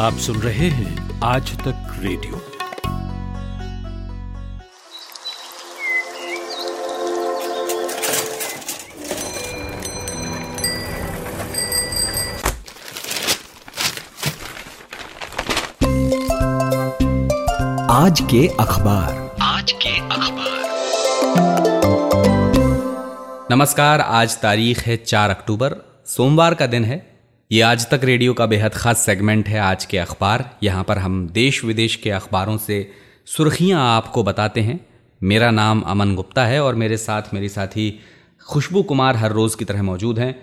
आप सुन रहे हैं आज तक रेडियो। आज के अखबार। आज के अखबार। नमस्कार आज तारीख है चार अक्टूबर सोमवार का दिन है। ये आज तक रेडियो का बेहद खास सेगमेंट है आज के अखबार। यहाँ पर हम देश विदेश के अखबारों से सुर्खियाँ आपको बताते हैं। मेरा नाम अमन गुप्ता है और मेरे साथ मेरी साथी खुशबू कुमार हर रोज़ की तरह मौजूद हैं।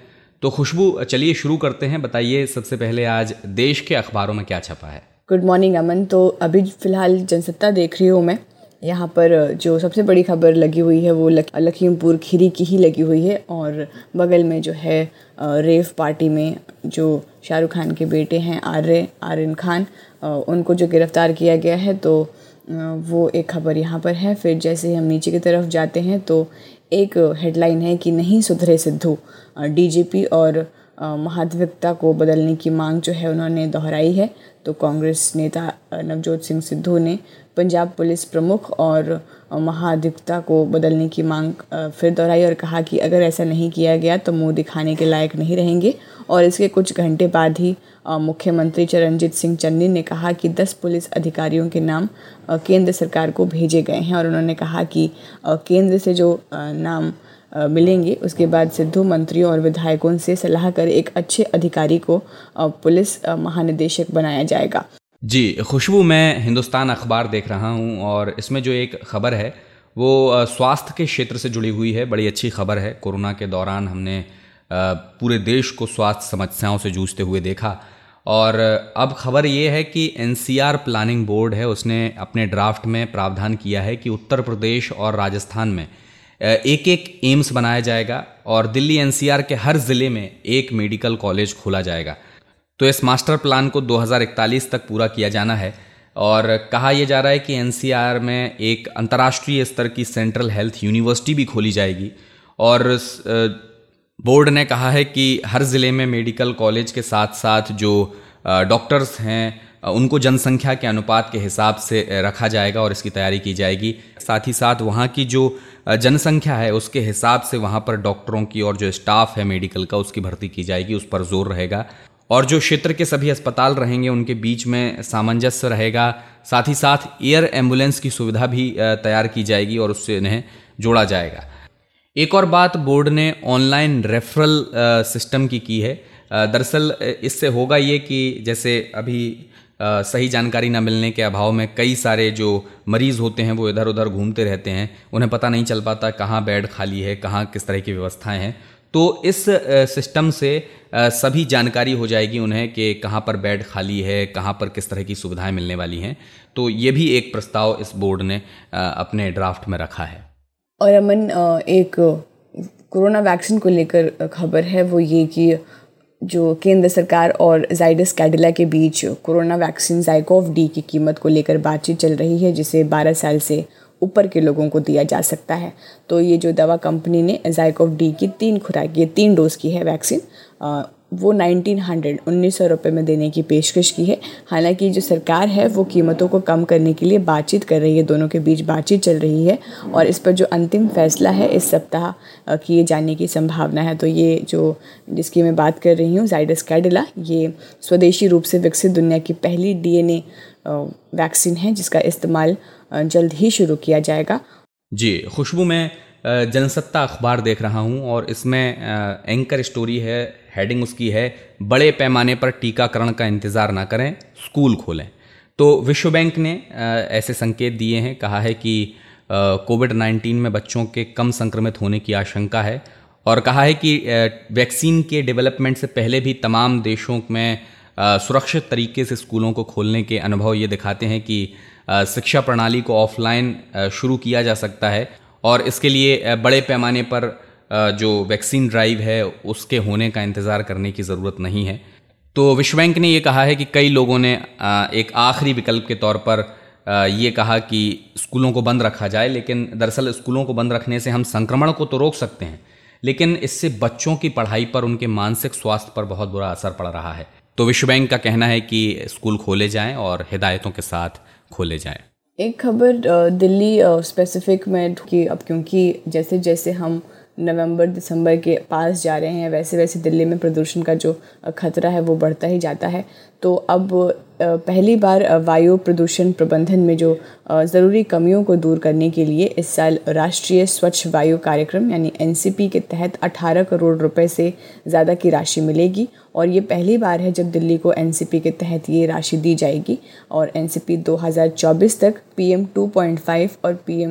तो खुशबू, चलिए शुरू करते हैं। बताइए सबसे पहले आज देश के अखबारों में क्या छपा है? Good morning Aman. तो अभी फ़िलहाल जनसत्ता देख रही हूँ मैं। यहाँ पर जो सबसे बड़ी खबर लगी हुई है वो लखीमपुर खीरी की ही लगी हुई है और बगल में जो है रेव पार्टी में जो शाहरुख खान के बेटे हैं आर्य, आर्यन खान उनको जो गिरफ़्तार किया गया है तो वो एक खबर यहाँ पर है। फिर जैसे हम नीचे की तरफ़ जाते हैं तो एक हेडलाइन है कि नहीं सुधरे सिद्धू डीजीपी और महाधिवक्ता को बदलने की मांग जो है उन्होंने दोहराई है। तो कांग्रेस नेता नवजोत सिंह सिद्धू ने पंजाब पुलिस प्रमुख और महाधिवक्ता को बदलने की मांग फिर दोहराई और कहा कि अगर ऐसा नहीं किया गया तो मुँह दिखाने के लायक नहीं रहेंगे। और इसके कुछ घंटे बाद ही मुख्यमंत्री चरणजीत सिंह चन्नी ने कहा कि 10 पुलिस अधिकारियों के नाम केंद्र सरकार को भेजे गए हैं। और उन्होंने कहा कि केंद्र से जो नाम मिलेंगे। उसके बाद सिद्धू मंत्रियों और विधायकों से सलाह कर एक अच्छे अधिकारी को पुलिस महानिदेशक बनाया जाएगा। जी, खुशबू मैं हिंदुस्तान अखबार देख रहा हूँ और इसमें जो एक खबर है, वो स्वास्थ्य के क्षेत्र से जुड़ी हुई है। बड़ी अच्छी खबर है। कोरोना के दौरान हमने पूरे देश को स्वास्थ्य समस्याओं से जूझते हुए देखा और अब खबर ये है कि एनसीआर प्लानिंग बोर्ड है, उसने अपने ड्राफ्ट में प्रावधान किया है कि उत्तर प्रदेश और राजस्थान में एक एक एम्स बनाया जाएगा और दिल्ली एनसीआर के हर ज़िले में एक मेडिकल कॉलेज खोला जाएगा। तो इस मास्टर प्लान को 2041 तक पूरा किया जाना है और कहा यह जा रहा है कि एनसीआर में एक अंतर्राष्ट्रीय स्तर की सेंट्रल हेल्थ यूनिवर्सिटी भी खोली जाएगी और बोर्ड ने कहा है कि हर ज़िले में मेडिकल कॉलेज के साथ साथ जो डॉक्टर्स हैं उनको जनसंख्या के अनुपात के हिसाब से रखा जाएगा और इसकी तैयारी की जाएगी। साथ ही साथ वहाँ की जो जनसंख्या है, उसके हिसाब से वहाँ पर डॉक्टरों की और जो स्टाफ है मेडिकल का, उसकी भर्ती की जाएगी, उस पर ज़ोर रहेगा। और जो क्षेत्र के सभी अस्पताल रहेंगे, उनके बीच में सामंजस्य रहेगा। साथ ही साथ एयर एंबुलेंस की सुविधा भी तैयार की जाएगी और उससे इन्हें जोड़ा जाएगा। एक और बात बोर्ड ने ऑनलाइन रेफरल सिस्टम की की है। दरअसल इससे होगा ये कि जैसे अभी सही जानकारी ना मिलने के अभाव में कई सारे जो मरीज़ होते हैं, वो इधर उधर घूमते रहते हैं। उन्हें पता नहीं चल पाता कहाँ बेड खाली है, कहाँ किस तरह की व्यवस्थाएँ हैं। तो इस सिस्टम से सभी जानकारी हो जाएगी उन्हें कि कहाँ पर बेड खाली है, कहाँ पर किस तरह की सुविधाएँ मिलने वाली हैं। तो ये भी एक प्रस्ताव इस बोर्ड ने अपने ड्राफ्ट में रखा है। और अमन एक कोरोना वैक्सीन को लेकर खबर है वो ये कि जो केंद्र सरकार और जाइडस कैडिला के बीच कोरोना वैक्सीन जाइकोव डी की कीमत को लेकर बातचीत चल रही है, जिसे 12 साल से ऊपर के लोगों को दिया जा सकता है। तो ये जो दवा कंपनी ने जाइकोव डी की तीन खुराक, ये तीन डोज की है वैक्सीन वो नाइनटीन हंड्रेड, उन्नीस सौ रुपये में देने की पेशकश की है। हालाँकि जो सरकार है, वो कीमतों को कम करने के लिए बातचीत कर रही है, दोनों के बीच बातचीत चल रही है और इस पर जो अंतिम फैसला है, इस सप्ताह किए जाने की संभावना है। तो ये जो, जिसकी मैं बात कर रही हूँ जाइडस कैडिला ये स्वदेशी रूप से विकसित दुनिया की पहली डीएनए वैक्सीन है, जिसका इस्तेमाल जल्द ही शुरू किया जाएगा। जी, खुशबू में जनसत्ता अखबार देख रहा हूँ और इसमें एंकर स्टोरी है हेडिंग उसकी है, बड़े पैमाने पर टीकाकरण का इंतज़ार ना करें, स्कूल खोलें। तो विश्व बैंक ने ऐसे संकेत दिए हैं, कहा है कि कोविड 19 में बच्चों के कम संक्रमित होने की आशंका है और कहा है कि वैक्सीन के डेवलपमेंट से पहले भी तमाम देशों में सुरक्षित तरीके से स्कूलों को खोलने के अनुभव ये दिखाते हैं कि शिक्षा प्रणाली को ऑफलाइन शुरू किया जा सकता है और इसके लिए बड़े पैमाने पर जो वैक्सीन ड्राइव है, उसके होने का इंतज़ार करने की ज़रूरत नहीं है। तो विश्व बैंक ने ये कहा है कि कई लोगों ने एक आखिरी विकल्प के तौर पर ये कहा कि स्कूलों को बंद रखा जाए, लेकिन दरअसल स्कूलों को बंद रखने से हम संक्रमण को तो रोक सकते हैं, लेकिन इससे बच्चों की पढ़ाई पर, उनके मानसिक स्वास्थ्य पर बहुत बुरा असर पड़ रहा है। तो विश्व बैंक का कहना है कि स्कूल खोले जाएँ और हिदायतों के साथ खोले जाएँ। एक खबर दिल्ली स्पेसिफिक में कि अब क्योंकि जैसे जैसे हम नवंबर, दिसंबर के पास जा रहे हैं। वैसे वैसे दिल्ली में प्रदूषण का जो खतरा है, वो बढ़ता ही जाता है। तो अब पहली बार वायु प्रदूषण प्रबंधन में जो ज़रूरी कमियों को दूर करने के लिए इस साल राष्ट्रीय स्वच्छ वायु कार्यक्रम, यानी एनसीपी के तहत 18 करोड़ रुपए से ज़्यादा की राशि मिलेगी। और ये पहली बार है जब दिल्ली को एनसीपी के तहत ये राशि दी जाएगी। और एन 2024 तक पी एम और पी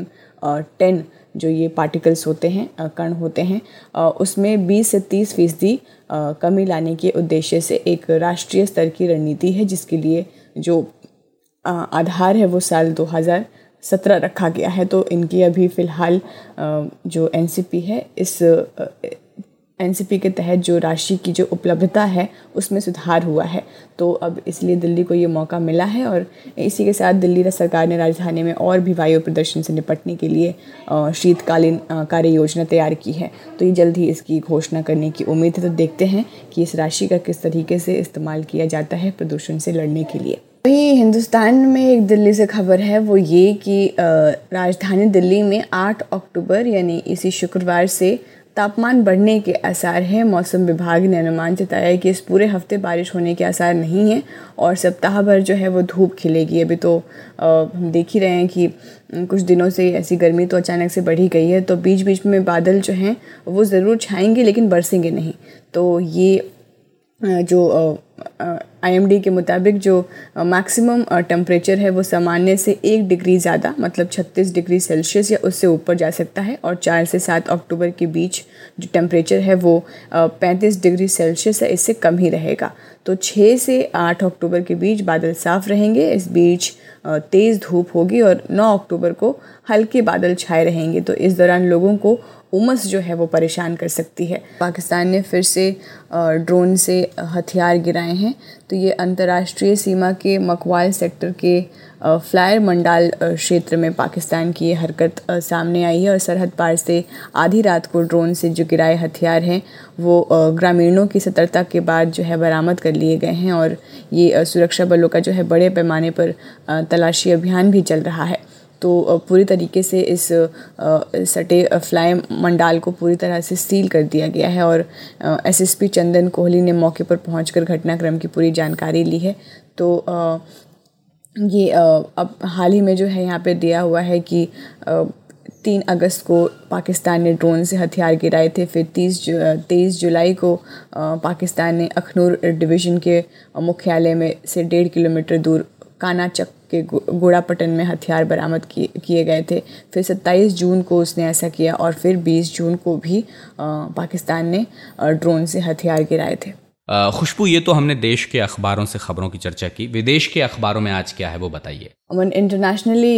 टेन जो ये पार्टिकल्स होते हैं कण होते हैं उसमें 20 से 30 फ़ीसदी कमी लाने के उद्देश्य से एक राष्ट्रीय स्तर की रणनीति है, जिसके लिए जो आधार है वो साल 2017 रखा गया है। तो इनकी अभी फ़िलहाल जो एनसीपी है, इस एनसीपी के तहत जो राशि की जो उपलब्धता है, उसमें सुधार हुआ है। तो अब इसलिए दिल्ली को ये मौका मिला है और इसी के साथ दिल्ली सरकार ने राजधानी में और भी वायु प्रदर्शन से निपटने के लिए शीतकालीन कार्य योजना तैयार की है। तो ये जल्द ही इसकी घोषणा करने की उम्मीद है। तो देखते हैं कि इस राशि का किस तरीके से इस्तेमाल किया जाता है प्रदूषण से लड़ने के लिए। वहीं हिंदुस्तान में एक दिल्ली से खबर है, वो ये कि राजधानी दिल्ली में 8 अक्टूबर यानी इसी शुक्रवार से तापमान बढ़ने के आसार हैं। मौसम विभाग ने अनुमान जताया है कि इस पूरे हफ़्ते बारिश होने के आसार नहीं हैं और सप्ताह भर जो है वो धूप खिलेगी। अभी तो हम देख ही रहे हैं कि कुछ दिनों से ऐसी गर्मी तो अचानक से बढ़ी गई है। तो बीच बीच में बादल जो हैं वो ज़रूर छाएँगे लेकिन बरसेंगे नहीं। तो ये जो आईएमडी के मुताबिक जो मैक्सिमम टेम्परेचर है वो सामान्य से एक डिग्री ज़्यादा मतलब 36 डिग्री सेल्सियस या उससे ऊपर जा सकता है और चार से सात अक्टूबर के बीच जो टेम्परेचर है वो 35 डिग्री सेल्सियस है, इससे कम ही रहेगा। तो 6 से 8 अक्टूबर के बीच बादल साफ़ रहेंगे, इस बीच तेज़ धूप होगी और 9 अक्टूबर को हल्के बादल छाए रहेंगे। तो इस दौरान लोगों को उमस जो है वो परेशान कर सकती है। पाकिस्तान ने फिर से ड्रोन से हथियार गिराए हैं। तो ये अंतर्राष्ट्रीय सीमा के मकवाल सेक्टर के फ्लायर मंडाल क्षेत्र में पाकिस्तान की ये हरकत सामने आई है और सरहद पार से आधी रात को ड्रोन से जो गिराए हथियार हैं, वो ग्रामीणों की सतर्कता के बाद जो है बरामद कर लिए गए हैं और ये सुरक्षा बलों का जो है बड़े पैमाने पर तलाशी अभियान भी चल रहा है। तो पूरी तरीके से इस सटे फ्लाई मंडाल को पूरी तरह से सील कर दिया गया है और एसएसपी चंदन कोहली ने मौके पर पहुंचकर घटनाक्रम की पूरी जानकारी ली है। तो ये अब हाल ही में जो है यहाँ पे दिया हुआ है कि तीन अगस्त को पाकिस्तान ने ड्रोन से हथियार गिराए थे, फिर तीस तेईस जुलाई को पाकिस्तान ने अखनूर डिवीज़न के मुख्यालय में से डेढ़ किलोमीटर दूर कानाचक के गोड़ापटन में हथियार बरामद किए गए थे। फिर 27 जून को उसने ऐसा किया और फिर 20 जून को भी पाकिस्तान ने ड्रोन से हथियार गिराए थे। खुशबू ये तो हमने देश के अखबारों से खबरों की चर्चा की। विदेश के अखबारों में आज क्या है वो बताइए। अमन इंटरनेशनली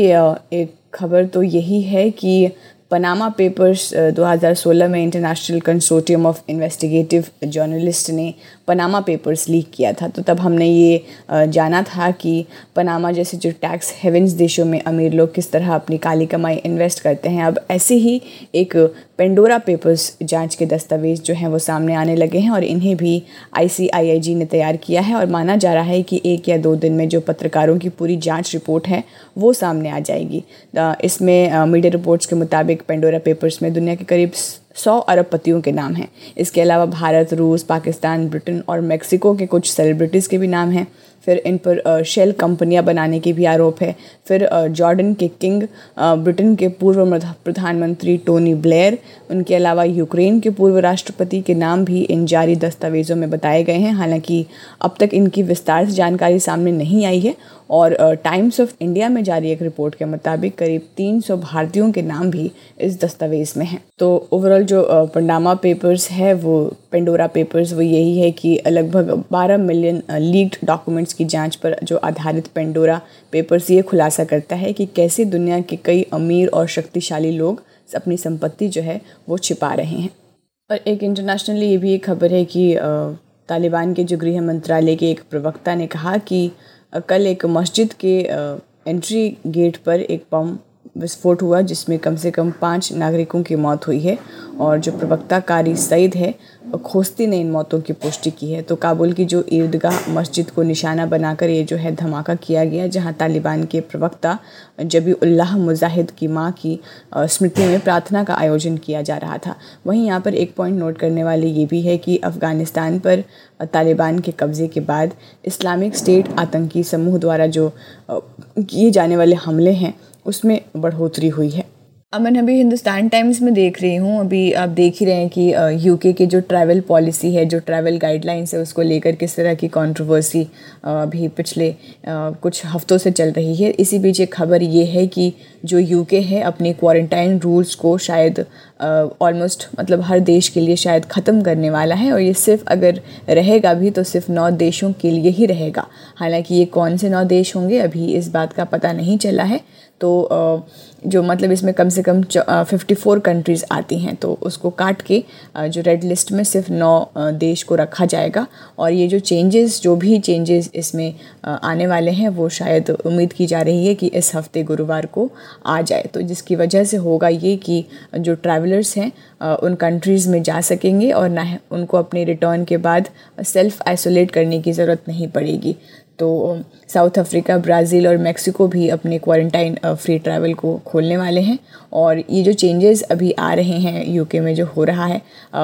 एक खबर तो यही है कि पनामा पेपर्स 2016 में International Consortium of Investigative Journalist ने पनामा पेपर्स लीक किया था। तो तब हमने ये जाना था कि पनामा जैसे जो टैक्स हेवेंस देशों में अमीर लोग किस तरह अपनी काली कमाई इन्वेस्ट करते हैं, अब ऐसे ही एक पेंडोरा पेपर्स जाँच के दस्तावेज़ जो हैं वो सामने आने लगे हैं और इन्हें भी आईसीआईआईजी ने तैयार किया है और माना जा रहा है कि एक या दो दिन में जो पत्रकारों की पूरी जाँच रिपोर्ट है वो सामने आ जाएगी। इसमें मीडिया रिपोर्ट्स के मुताबिक पेंडोरा पेपर्स में दुनिया के करीब सौ अरब पतियों के नाम हैं। इसके अलावा भारत, रूस, पाकिस्तान, ब्रिटेन और मैक्सिको के कुछ सेलिब्रिटीज़ के भी नाम हैं। फिर इन पर शेल कंपनियाँ बनाने के भी आरोप है। फिर जॉर्डन के किंग ब्रिटेन के पूर्व प्रधानमंत्री टोनी ब्लेयर उनके अलावा यूक्रेन के पूर्व राष्ट्रपति के नाम भी इन जारी दस्तावेज़ों में बताए गए हैं। हालाँकि अब तक इनकी विस्तार से जानकारी सामने नहीं आई है और टाइम्स ऑफ़ इंडिया में जारी एक रिपोर्ट के मुताबिक करीब 300 भारतीयों के नाम भी इस दस्तावेज़ में हैं। तो ओवरऑल जो पंडामा पेपर्स है, वो पेंडोरा पेपर्स वो यही है कि लगभग 12 मिलियन लीक्ड डॉक्यूमेंट्स की जाँच पर जो आधारित पेंडोरा पेपर्स ये खुलासा करता है कि कैसे दुनिया के कई अमीर और शक्तिशाली लोग अपनी संपत्ति जो है वो छिपा रहे हैं। और एक इंटरनेशनली ये भी एक खबर है कि तालिबान के जो गृह मंत्रालय के एक प्रवक्ता ने कहा कि कल एक मस्जिद के एंट्री गेट पर एक बम विस्फोट हुआ, जिसमें कम से कम पाँच नागरिकों की मौत हुई है और जो प्रवक्ता कारी सईद है खोस्ती ने इन मौतों की पुष्टि की है। तो काबुल की जो ईदगाह, मस्जिद को निशाना बनाकर ये जो है धमाका किया गया, जहाँ तालिबान के प्रवक्ता जबी उल्लाह मुजाहिद की माँ की स्मृति में प्रार्थना का आयोजन किया जा रहा था। वहीं यहाँ पर एक पॉइंट नोट करने वाले ये भी है कि अफ़गानिस्तान पर तालिबान के कब्ज़े के बाद इस्लामिक स्टेट आतंकी समूह द्वारा जो किए जाने वाले हमले हैं, उसमें बढ़ोतरी हुई है। अमन, अभी हिंदुस्तान टाइम्स में देख रही हूँ। अभी आप देख ही रहे हैं कि यूके के जो ट्रैवल पॉलिसी है, जो ट्रैवल गाइडलाइंस है, उसको लेकर किस तरह की कंट्रोवर्सी अभी पिछले कुछ हफ्तों से चल रही है। इसी बीच एक खबर ये है कि जो यूके है, अपने क्वारंटाइन रूल्स को शायद ऑलमोस्ट मतलब हर देश के लिए शायद ख़त्म करने वाला है और ये सिर्फ़ अगर रहेगा भी तो सिर्फ़ नौ देशों के लिए ही रहेगा। हालाँकि ये कौन से नौ देश होंगे अभी इस बात का पता नहीं चला है। तो जो मतलब इसमें कम से कम फिफ्टी फोर कंट्रीज़ आती हैं तो उसको काट के जो रेड लिस्ट में सिर्फ़ नौ देश को रखा जाएगा। और ये जो चेंजेस जो भी चेंजेस इसमें आने वाले हैं, वो शायद उम्मीद की जा रही है कि इस हफ़्ते गुरुवार को आ जाए। तो जिसकी वजह से होगा ये कि जो ट्रैवलर्स हैं उन कंट्रीज़ में जा सकेंगे और ना उनको अपने रिटर्न के बाद सेल्फ़ आइसोलेट करने की ज़रूरत नहीं पड़ेगी। तो साउथ अफ्रीका ब्राज़ील और मेक्सिको भी अपने क्वारंटाइन फ्री ट्रैवल को खोलने वाले हैं। और ये जो चेंजेस अभी आ रहे हैं यूके में जो हो रहा है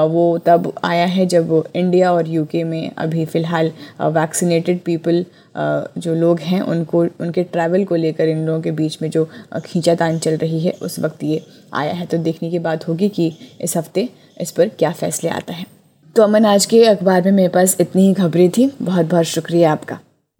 वो तब आया है जब इंडिया और यूके में अभी फ़िलहाल वैक्सीनेटेड पीपल जो लोग हैं, उनको, उनके ट्रैवल को लेकर इन लोगों के बीच में जो खींचातान चल रही है, उस वक्त ये आया है। तो देखने की बात होगी कि इस हफ़्ते इस पर क्या फ़ैसले आता है। तो अमन, आज के अखबार में मेरे पास इतनी ही खबरें थी। बहुत बहुत शुक्रिया आपका।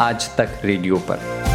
आज तक रेडियो पर।